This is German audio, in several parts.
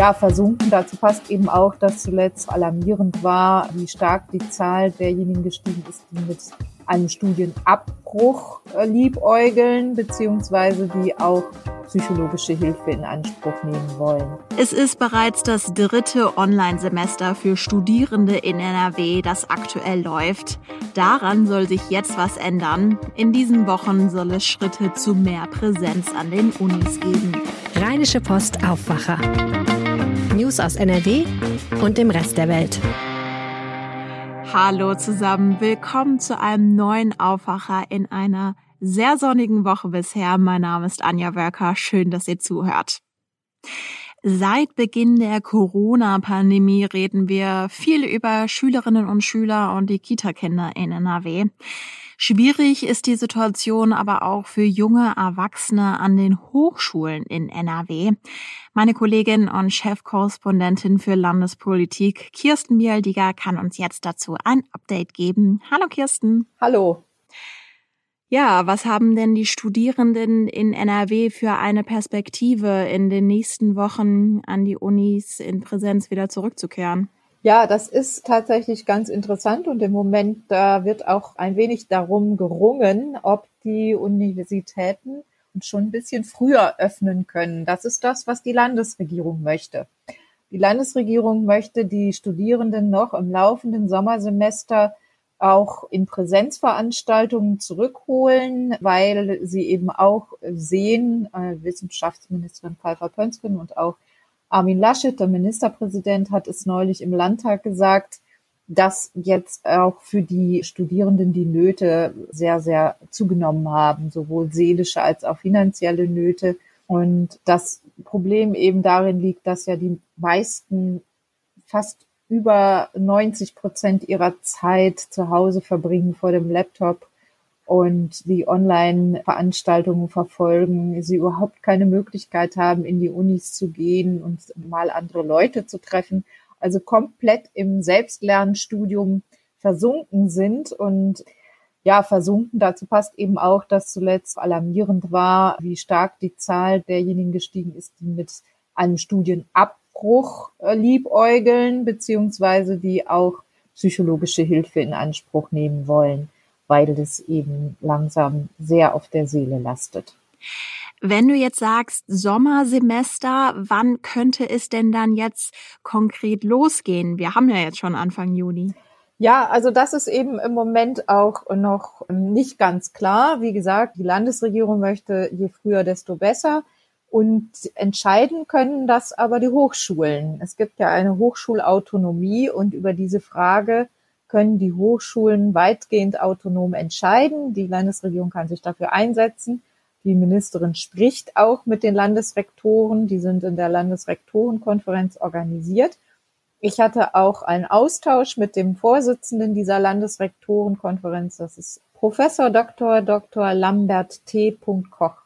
ja, versunken. Dazu passt eben auch, dass zuletzt alarmierend war, wie stark die Zahl derjenigen gestiegen ist, die mit einem Studienabbruch äh, liebäugeln, beziehungsweise die auch psychologische Hilfe in Anspruch nehmen wollen. Es ist bereits das dritte Online-Semester für Studierende in NRW, das aktuell läuft. Daran soll sich jetzt was ändern. In diesen Wochen soll es Schritte zu mehr Präsenz an den Unis geben. Rheinische Post Aufwacher. News aus NRW und dem Rest der Welt. Hallo zusammen, willkommen zu einem neuen Aufwacher in einer sehr sonnigen Woche bisher. Mein Name ist Anja Wörker, schön, dass ihr zuhört. Seit Beginn der Corona-Pandemie reden wir viel über Schülerinnen und Schüler und die Kita-Kinder in NRW. Schwierig ist die Situation aber auch für junge Erwachsene an den Hochschulen in NRW. Meine Kollegin und Chefkorrespondentin für Landespolitik, Kirsten Bialdiger, kann uns jetzt dazu ein Update geben. Hallo Kirsten. Hallo. Ja, was haben denn die Studierenden in NRW für eine Perspektive in den nächsten Wochen an die Unis in Präsenz wieder zurückzukehren? Ja, das ist tatsächlich ganz interessant und im Moment da wird auch ein wenig darum gerungen, ob die Universitäten schon ein bisschen früher öffnen können. Das ist das, was die Landesregierung möchte. Die Landesregierung möchte die Studierenden noch im laufenden Sommersemester auch in Präsenzveranstaltungen zurückholen, weil sie eben auch sehen, äh, Wissenschaftsministerin Pfeiffer-Pönsken und auch Armin Laschet, der Ministerpräsident, hat es neulich im Landtag gesagt, dass jetzt auch für die Studierenden die Nöte sehr, sehr zugenommen haben, sowohl seelische als auch finanzielle Nöte. Und das Problem eben darin liegt, dass ja die meisten fast über 90 Prozent ihrer Zeit zu Hause verbringen vor dem Laptop und die Online-Veranstaltungen verfolgen, sie überhaupt keine Möglichkeit haben, in die Unis zu gehen und mal andere Leute zu treffen, also komplett im Selbstlernstudium versunken sind und ja, versunken. Dazu passt eben auch, dass zuletzt alarmierend war, wie stark die Zahl derjenigen gestiegen ist, die mit einem Studienabbruch äh, liebäugeln, beziehungsweise die auch psychologische Hilfe in Anspruch nehmen wollen weil das eben langsam sehr auf der Seele lastet. Wenn du jetzt sagst Sommersemester, wann könnte es denn dann jetzt konkret losgehen? Wir haben ja jetzt schon Anfang Juni. Ja, also das ist eben im Moment auch noch nicht ganz klar. Wie gesagt, die Landesregierung möchte je früher, desto besser. Und entscheiden können das aber die Hochschulen. Es gibt ja eine Hochschulautonomie und über diese Frage können die Hochschulen weitgehend autonom entscheiden. Die Landesregierung kann sich dafür einsetzen. Die Ministerin spricht auch mit den Landesrektoren. Die sind in der Landesrektorenkonferenz organisiert. Ich hatte auch einen Austausch mit dem Vorsitzenden dieser Landesrektorenkonferenz. Das ist Professor Dr. Dr. Lambert T. Koch.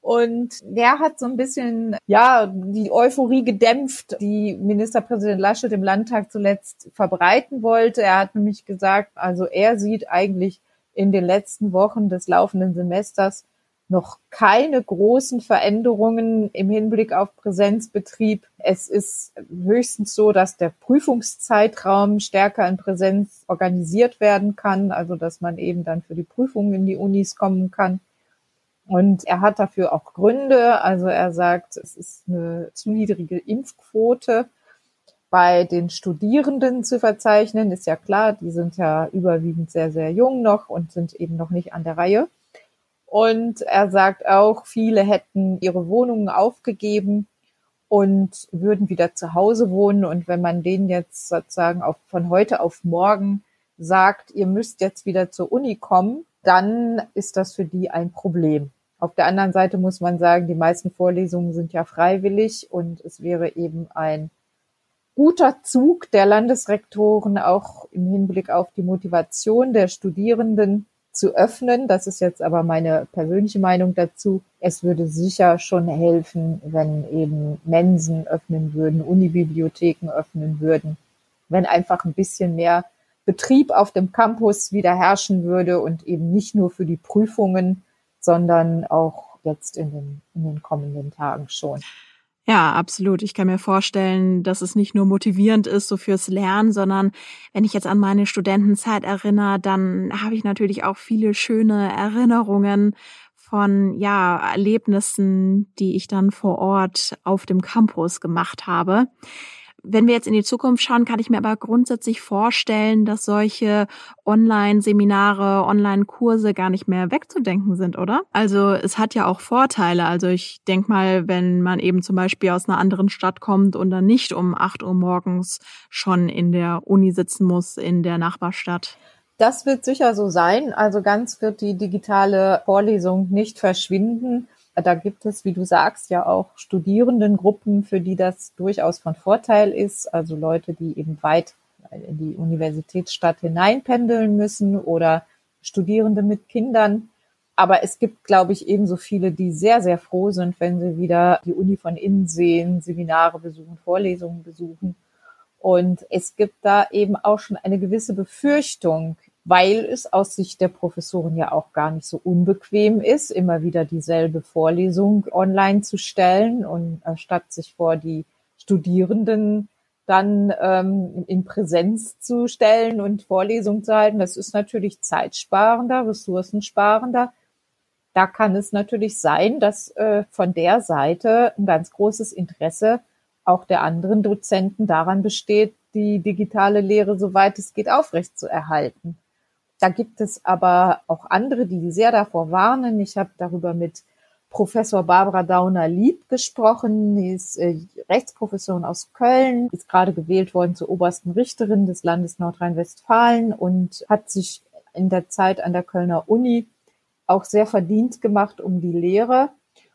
Und der hat so ein bisschen, ja, die Euphorie gedämpft, die Ministerpräsident Laschet im Landtag zuletzt verbreiten wollte. Er hat nämlich gesagt, also er sieht eigentlich in den letzten Wochen des laufenden Semesters noch keine großen Veränderungen im Hinblick auf Präsenzbetrieb. Es ist höchstens so, dass der Prüfungszeitraum stärker in Präsenz organisiert werden kann, also dass man eben dann für die Prüfungen in die Unis kommen kann. Und er hat dafür auch Gründe. Also er sagt, es ist eine zu niedrige Impfquote bei den Studierenden zu verzeichnen. Ist ja klar, die sind ja überwiegend sehr, sehr jung noch und sind eben noch nicht an der Reihe. Und er sagt auch, viele hätten ihre Wohnungen aufgegeben und würden wieder zu Hause wohnen. Und wenn man denen jetzt sozusagen auf, von heute auf morgen sagt, ihr müsst jetzt wieder zur Uni kommen, dann ist das für die ein Problem. Auf der anderen Seite muss man sagen, die meisten Vorlesungen sind ja freiwillig und es wäre eben ein guter Zug der Landesrektoren auch im Hinblick auf die Motivation der Studierenden zu öffnen. Das ist jetzt aber meine persönliche Meinung dazu. Es würde sicher schon helfen, wenn eben Mensen öffnen würden, Unibibliotheken öffnen würden, wenn einfach ein bisschen mehr Betrieb auf dem Campus wieder herrschen würde und eben nicht nur für die Prüfungen sondern auch jetzt in den, in den kommenden Tagen schon. Ja, absolut. Ich kann mir vorstellen, dass es nicht nur motivierend ist, so fürs Lernen, sondern wenn ich jetzt an meine Studentenzeit erinnere, dann habe ich natürlich auch viele schöne Erinnerungen von, ja, Erlebnissen, die ich dann vor Ort auf dem Campus gemacht habe. Wenn wir jetzt in die Zukunft schauen, kann ich mir aber grundsätzlich vorstellen, dass solche Online-Seminare, Online-Kurse gar nicht mehr wegzudenken sind, oder? Also es hat ja auch Vorteile. Also ich denke mal, wenn man eben zum Beispiel aus einer anderen Stadt kommt und dann nicht um acht Uhr morgens schon in der Uni sitzen muss in der Nachbarstadt. Das wird sicher so sein. Also ganz wird die digitale Vorlesung nicht verschwinden. Da gibt es, wie du sagst, ja auch Studierendengruppen, für die das durchaus von Vorteil ist. Also Leute, die eben weit in die Universitätsstadt hineinpendeln müssen oder Studierende mit Kindern. Aber es gibt, glaube ich, ebenso viele, die sehr, sehr froh sind, wenn sie wieder die Uni von innen sehen, Seminare besuchen, Vorlesungen besuchen. Und es gibt da eben auch schon eine gewisse Befürchtung, weil es aus Sicht der Professoren ja auch gar nicht so unbequem ist, immer wieder dieselbe Vorlesung online zu stellen und äh, statt sich vor die Studierenden dann ähm, in Präsenz zu stellen und Vorlesungen zu halten. Das ist natürlich zeitsparender, ressourcensparender. Da kann es natürlich sein, dass äh, von der Seite ein ganz großes Interesse auch der anderen Dozenten daran besteht, die digitale Lehre, soweit es geht, aufrechtzuerhalten. Da gibt es aber auch andere, die sehr davor warnen. Ich habe darüber mit Professor Barbara Dauner-Lieb gesprochen. Die ist äh, Rechtsprofessorin aus Köln, ist gerade gewählt worden zur obersten Richterin des Landes Nordrhein-Westfalen und hat sich in der Zeit an der Kölner Uni auch sehr verdient gemacht um die Lehre.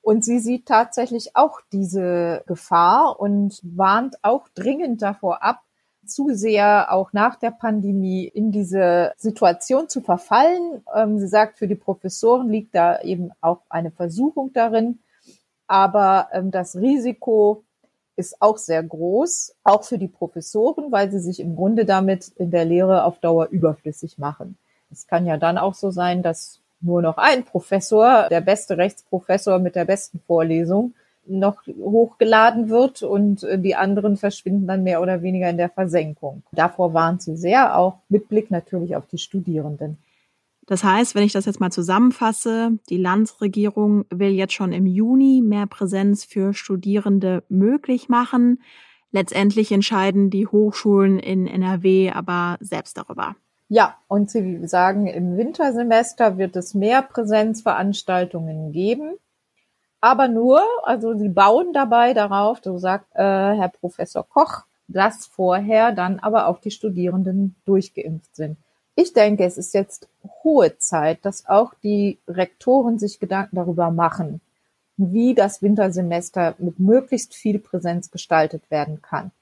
Und sie sieht tatsächlich auch diese Gefahr und warnt auch dringend davor ab, zu sehr auch nach der Pandemie in diese Situation zu verfallen. Ähm, sie sagt, für die Professoren liegt da eben auch eine Versuchung darin, aber ähm, das Risiko ist auch sehr groß, auch für die Professoren, weil sie sich im Grunde damit in der Lehre auf Dauer überflüssig machen. Es kann ja dann auch so sein, dass nur noch ein Professor, der beste Rechtsprofessor mit der besten Vorlesung, noch hochgeladen wird und äh, die anderen verschwinden dann mehr oder weniger in der Versenkung. Davor warnt sie sehr, auch mit Blick natürlich auf die Studierenden. Das heißt, wenn ich das jetzt mal zusammenfasse, die Landesregierung will jetzt schon im Juni mehr Präsenz für Studierende möglich machen. Letztendlich entscheiden die Hochschulen in NRW aber selbst darüber. Ja, und Sie sagen, im Wintersemester wird es mehr Präsenzveranstaltungen geben aber nur, also sie bauen dabei darauf, so sagt äh, Herr Professor Koch, dass vorher dann aber auch die Studierenden durchgeimpft sind. Ich denke, es ist jetzt hohe Zeit, dass auch die Rektoren sich Gedanken darüber machen, wie das Wintersemester mit möglichst viel Präsenz gestaltet werden kann.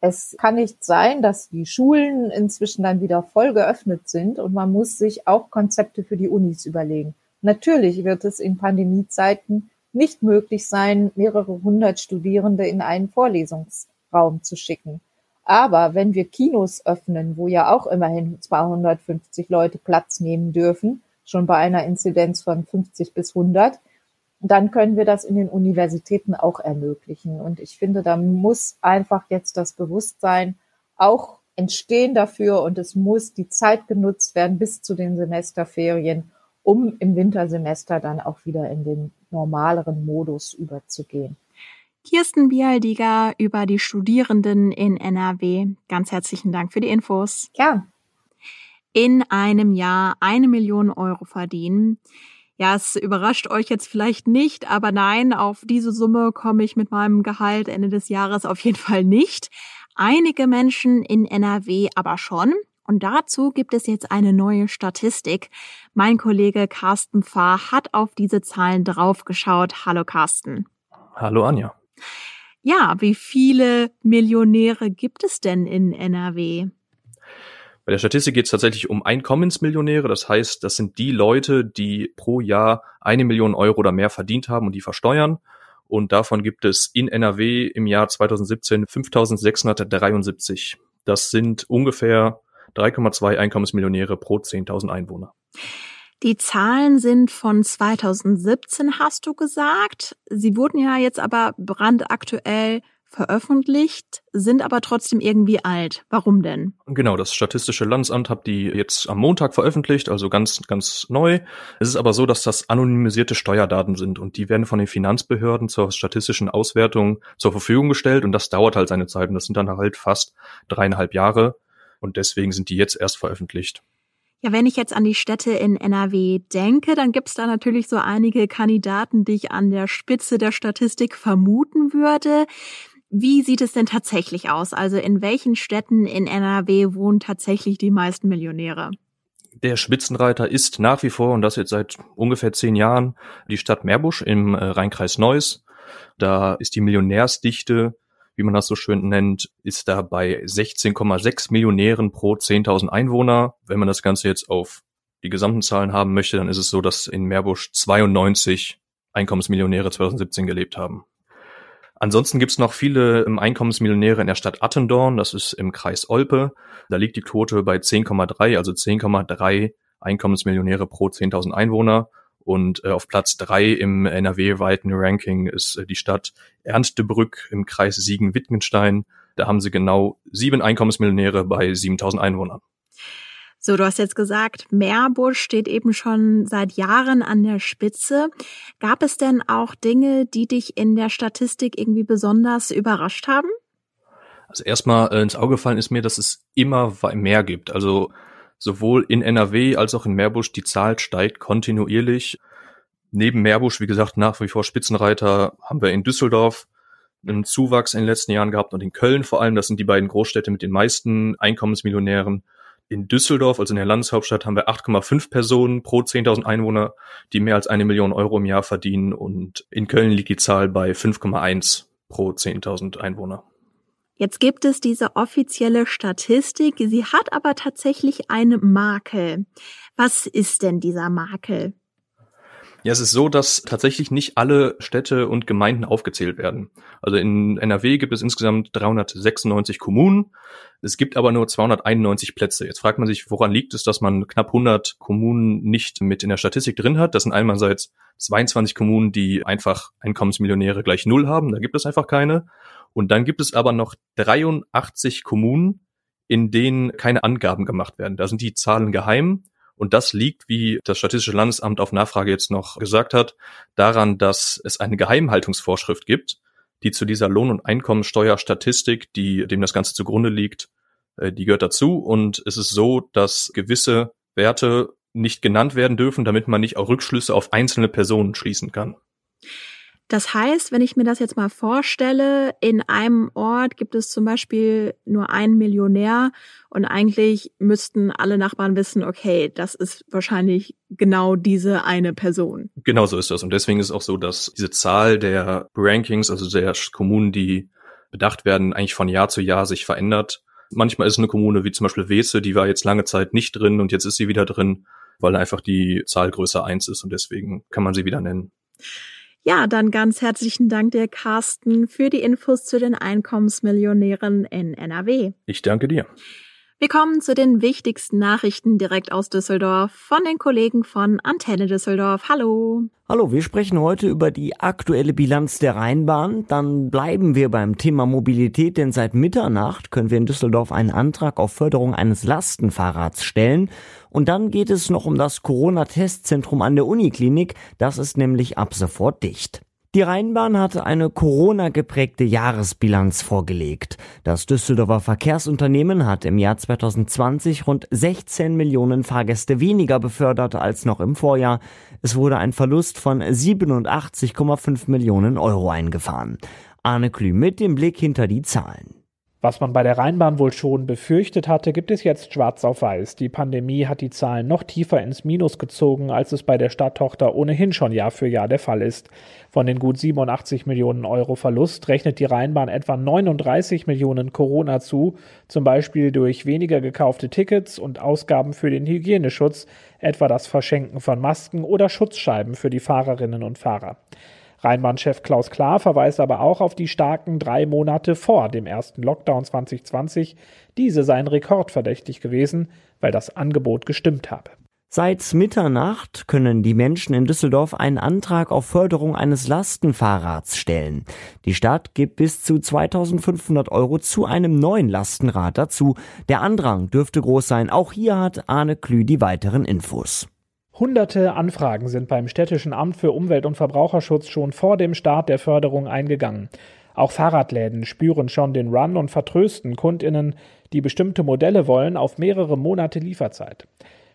Es kann nicht sein, dass die Schulen inzwischen dann wieder voll geöffnet sind und man muss sich auch Konzepte für die Unis überlegen. Natürlich wird es in Pandemiezeiten nicht möglich sein, mehrere hundert Studierende in einen Vorlesungsraum zu schicken. Aber wenn wir Kinos öffnen, wo ja auch immerhin 250 Leute Platz nehmen dürfen, schon bei einer Inzidenz von 50 bis 100, dann können wir das in den Universitäten auch ermöglichen. Und ich finde, da muss einfach jetzt das Bewusstsein auch entstehen dafür und es muss die Zeit genutzt werden bis zu den Semesterferien, um im Wintersemester dann auch wieder in den normaleren Modus überzugehen. Kirsten Bialdiger über die Studierenden in NRW. Ganz herzlichen Dank für die Infos. Ja. In einem Jahr eine Million Euro verdienen. Ja, es überrascht euch jetzt vielleicht nicht, aber nein, auf diese Summe komme ich mit meinem Gehalt Ende des Jahres auf jeden Fall nicht. Einige Menschen in NRW aber schon. Und dazu gibt es jetzt eine neue Statistik. Mein Kollege Carsten Fahr hat auf diese Zahlen draufgeschaut. Hallo Carsten. Hallo Anja. Ja, wie viele Millionäre gibt es denn in NRW? Bei der Statistik geht es tatsächlich um Einkommensmillionäre. Das heißt, das sind die Leute, die pro Jahr eine Million Euro oder mehr verdient haben und die versteuern. Und davon gibt es in NRW im Jahr 2017 5673. Das sind ungefähr 3,2 Einkommensmillionäre pro 10.000 Einwohner. Die Zahlen sind von 2017, hast du gesagt. Sie wurden ja jetzt aber brandaktuell veröffentlicht, sind aber trotzdem irgendwie alt. Warum denn? Genau, das Statistische Landesamt hat die jetzt am Montag veröffentlicht, also ganz, ganz neu. Es ist aber so, dass das anonymisierte Steuerdaten sind und die werden von den Finanzbehörden zur statistischen Auswertung zur Verfügung gestellt und das dauert halt seine Zeit und das sind dann halt fast dreieinhalb Jahre und deswegen sind die jetzt erst veröffentlicht. Ja, wenn ich jetzt an die Städte in NRW denke, dann gibt es da natürlich so einige Kandidaten, die ich an der Spitze der Statistik vermuten würde. Wie sieht es denn tatsächlich aus? Also in welchen Städten in NRW wohnen tatsächlich die meisten Millionäre? Der Spitzenreiter ist nach wie vor, und das jetzt seit ungefähr zehn Jahren, die Stadt Meerbusch im äh, Rheinkreis Neuss. Da ist die Millionärsdichte, wie man das so schön nennt, ist da bei 16,6 Millionären pro 10.000 Einwohner. Wenn man das Ganze jetzt auf die gesamten Zahlen haben möchte, dann ist es so, dass in Meerbusch 92 Einkommensmillionäre 2017 gelebt haben. Ansonsten gibt's noch viele ähm, Einkommensmillionäre in der Stadt Attendorn, das ist im Kreis Olpe. Da liegt die Quote bei 10,3, also 10,3 Einkommensmillionäre pro 10.000 Einwohner. Und äh, auf Platz drei im NRW-weiten Ranking ist äh, die Stadt Ernstebrück im Kreis Siegen-Wittgenstein. Da haben sie genau sieben Einkommensmillionäre bei 7.000 Einwohnern. So, du hast jetzt gesagt, Meerbusch steht eben schon seit Jahren an der Spitze. Gab es denn auch Dinge, die dich in der Statistik irgendwie besonders überrascht haben? Also erstmal äh, ins Auge fallen ist mir, dass es immer mehr gibt. Also sowohl in NRW als auch in Meerbusch, die Zahl steigt kontinuierlich. Neben Meerbusch, wie gesagt, nach wie vor Spitzenreiter haben wir in Düsseldorf einen Zuwachs in den letzten Jahren gehabt und in Köln vor allem. Das sind die beiden Großstädte mit den meisten Einkommensmillionären. In Düsseldorf, also in der Landeshauptstadt, haben wir 8,5 Personen pro 10.000 Einwohner, die mehr als eine Million Euro im Jahr verdienen. Und in Köln liegt die Zahl bei 5,1 pro 10.000 Einwohner. Jetzt gibt es diese offizielle Statistik. Sie hat aber tatsächlich einen Makel. Was ist denn dieser Makel? Ja, es ist so, dass tatsächlich nicht alle Städte und Gemeinden aufgezählt werden. Also in NRW gibt es insgesamt 396 Kommunen. Es gibt aber nur 291 Plätze. Jetzt fragt man sich, woran liegt es, dass man knapp 100 Kommunen nicht mit in der Statistik drin hat? Das sind einerseits 22 Kommunen, die einfach Einkommensmillionäre gleich Null haben. Da gibt es einfach keine. Und dann gibt es aber noch 83 Kommunen, in denen keine Angaben gemacht werden. Da sind die Zahlen geheim und das liegt, wie das Statistische Landesamt auf Nachfrage jetzt noch gesagt hat, daran, dass es eine Geheimhaltungsvorschrift gibt, die zu dieser Lohn- und Einkommensteuerstatistik, die dem das Ganze zugrunde liegt, äh, die gehört dazu. Und es ist so, dass gewisse Werte nicht genannt werden dürfen, damit man nicht auch Rückschlüsse auf einzelne Personen schließen kann. Das heißt, wenn ich mir das jetzt mal vorstelle, in einem Ort gibt es zum Beispiel nur einen Millionär und eigentlich müssten alle Nachbarn wissen, okay, das ist wahrscheinlich genau diese eine Person. Genau so ist das. Und deswegen ist auch so, dass diese Zahl der Rankings, also der Kommunen, die bedacht werden, eigentlich von Jahr zu Jahr sich verändert. Manchmal ist eine Kommune wie zum Beispiel Weze, die war jetzt lange Zeit nicht drin und jetzt ist sie wieder drin, weil einfach die Zahl größer eins ist und deswegen kann man sie wieder nennen. Ja, dann ganz herzlichen Dank dir, Carsten, für die Infos zu den Einkommensmillionären in NRW. Ich danke dir. Wir kommen zu den wichtigsten Nachrichten direkt aus Düsseldorf von den Kollegen von Antenne Düsseldorf. Hallo. Hallo, wir sprechen heute über die aktuelle Bilanz der Rheinbahn. Dann bleiben wir beim Thema Mobilität, denn seit Mitternacht können wir in Düsseldorf einen Antrag auf Förderung eines Lastenfahrrads stellen. Und dann geht es noch um das Corona-Testzentrum an der Uniklinik. Das ist nämlich ab sofort dicht. Die Rheinbahn hatte eine Corona-geprägte Jahresbilanz vorgelegt. Das Düsseldorfer Verkehrsunternehmen hat im Jahr 2020 rund 16 Millionen Fahrgäste weniger befördert als noch im Vorjahr. Es wurde ein Verlust von 87,5 Millionen Euro eingefahren. Arne Klü mit dem Blick hinter die Zahlen. Was man bei der Rheinbahn wohl schon befürchtet hatte, gibt es jetzt schwarz auf weiß. Die Pandemie hat die Zahlen noch tiefer ins Minus gezogen, als es bei der Stadttochter ohnehin schon Jahr für Jahr der Fall ist. Von den gut 87 Millionen Euro Verlust rechnet die Rheinbahn etwa 39 Millionen Corona zu, zum Beispiel durch weniger gekaufte Tickets und Ausgaben für den Hygieneschutz, etwa das Verschenken von Masken oder Schutzscheiben für die Fahrerinnen und Fahrer. Rheinbahnchef Klaus Klar verweist aber auch auf die starken drei Monate vor dem ersten Lockdown 2020. Diese seien rekordverdächtig gewesen, weil das Angebot gestimmt habe. Seit Mitternacht können die Menschen in Düsseldorf einen Antrag auf Förderung eines Lastenfahrrads stellen. Die Stadt gibt bis zu 2500 Euro zu einem neuen Lastenrad dazu. Der Andrang dürfte groß sein. Auch hier hat Arne Klü die weiteren Infos. Hunderte Anfragen sind beim Städtischen Amt für Umwelt und Verbraucherschutz schon vor dem Start der Förderung eingegangen. Auch Fahrradläden spüren schon den Run und vertrösten Kundinnen, die bestimmte Modelle wollen, auf mehrere Monate Lieferzeit.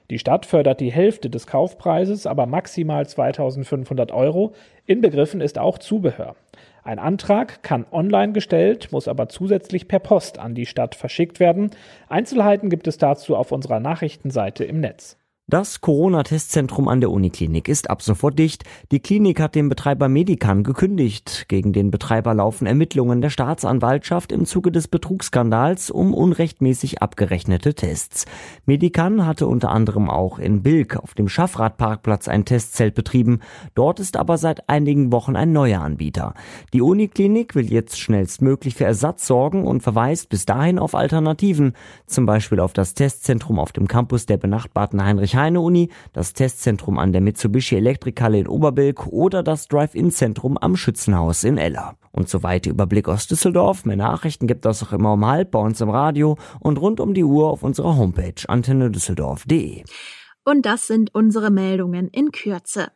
Die Stadt fördert die Hälfte des Kaufpreises, aber maximal 2500 Euro. Inbegriffen ist auch Zubehör. Ein Antrag kann online gestellt, muss aber zusätzlich per Post an die Stadt verschickt werden. Einzelheiten gibt es dazu auf unserer Nachrichtenseite im Netz. Das Corona-Testzentrum an der Uniklinik ist ab sofort dicht. Die Klinik hat dem Betreiber Medican gekündigt. Gegen den Betreiber laufen Ermittlungen der Staatsanwaltschaft im Zuge des Betrugsskandals um unrechtmäßig abgerechnete Tests. Medican hatte unter anderem auch in Bilk auf dem Schaffradparkplatz ein Testzelt betrieben. Dort ist aber seit einigen Wochen ein neuer Anbieter. Die Uniklinik will jetzt schnellstmöglich für Ersatz sorgen und verweist bis dahin auf Alternativen, zum Beispiel auf das Testzentrum auf dem Campus der benachbarten Heinrich Heine-Uni, das Testzentrum an der Mitsubishi Elektrikhalle in Oberbilk oder das Drive-In-Zentrum am Schützenhaus in Eller. Und so weiter Überblick aus Düsseldorf. Mehr Nachrichten gibt es auch immer um halb bei uns im Radio und rund um die Uhr auf unserer Homepage antennedüsseldorf.de. Und das sind unsere Meldungen in Kürze.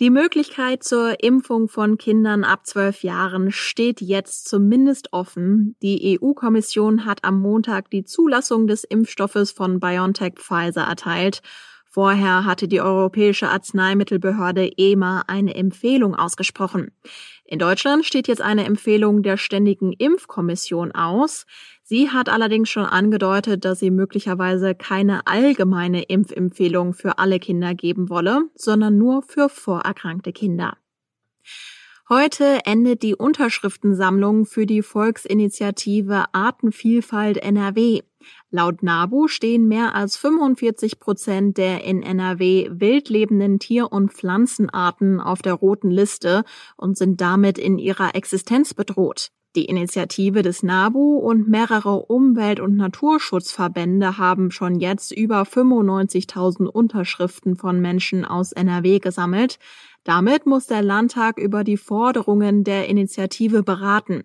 Die Möglichkeit zur Impfung von Kindern ab zwölf Jahren steht jetzt zumindest offen. Die EU-Kommission hat am Montag die Zulassung des Impfstoffes von BioNTech Pfizer erteilt. Vorher hatte die Europäische Arzneimittelbehörde EMA eine Empfehlung ausgesprochen. In Deutschland steht jetzt eine Empfehlung der Ständigen Impfkommission aus. Sie hat allerdings schon angedeutet, dass sie möglicherweise keine allgemeine Impfempfehlung für alle Kinder geben wolle, sondern nur für vorerkrankte Kinder. Heute endet die Unterschriftensammlung für die Volksinitiative Artenvielfalt NRW. Laut NABU stehen mehr als 45 Prozent der in NRW wild lebenden Tier- und Pflanzenarten auf der roten Liste und sind damit in ihrer Existenz bedroht. Die Initiative des NABU und mehrere Umwelt- und Naturschutzverbände haben schon jetzt über 95.000 Unterschriften von Menschen aus NRW gesammelt. Damit muss der Landtag über die Forderungen der Initiative beraten.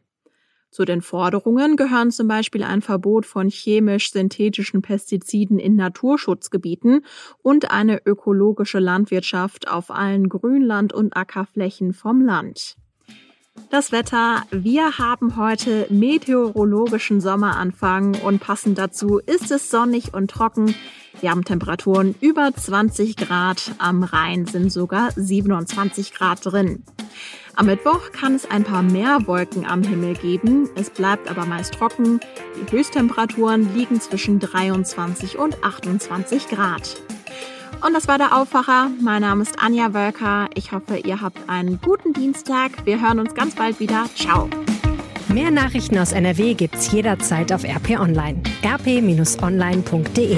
Zu den Forderungen gehören zum Beispiel ein Verbot von chemisch-synthetischen Pestiziden in Naturschutzgebieten und eine ökologische Landwirtschaft auf allen Grünland- und Ackerflächen vom Land. Das Wetter. Wir haben heute meteorologischen Sommeranfang und passend dazu ist es sonnig und trocken. Wir haben Temperaturen über 20 Grad. Am Rhein sind sogar 27 Grad drin. Am Mittwoch kann es ein paar mehr Wolken am Himmel geben. Es bleibt aber meist trocken. Die Höchsttemperaturen liegen zwischen 23 und 28 Grad. Und das war der Aufwacher. Mein Name ist Anja Wölker. Ich hoffe, ihr habt einen guten Dienstag. Wir hören uns ganz bald wieder. Ciao. Mehr Nachrichten aus NRW gibt's jederzeit auf RP Online. rp-online.de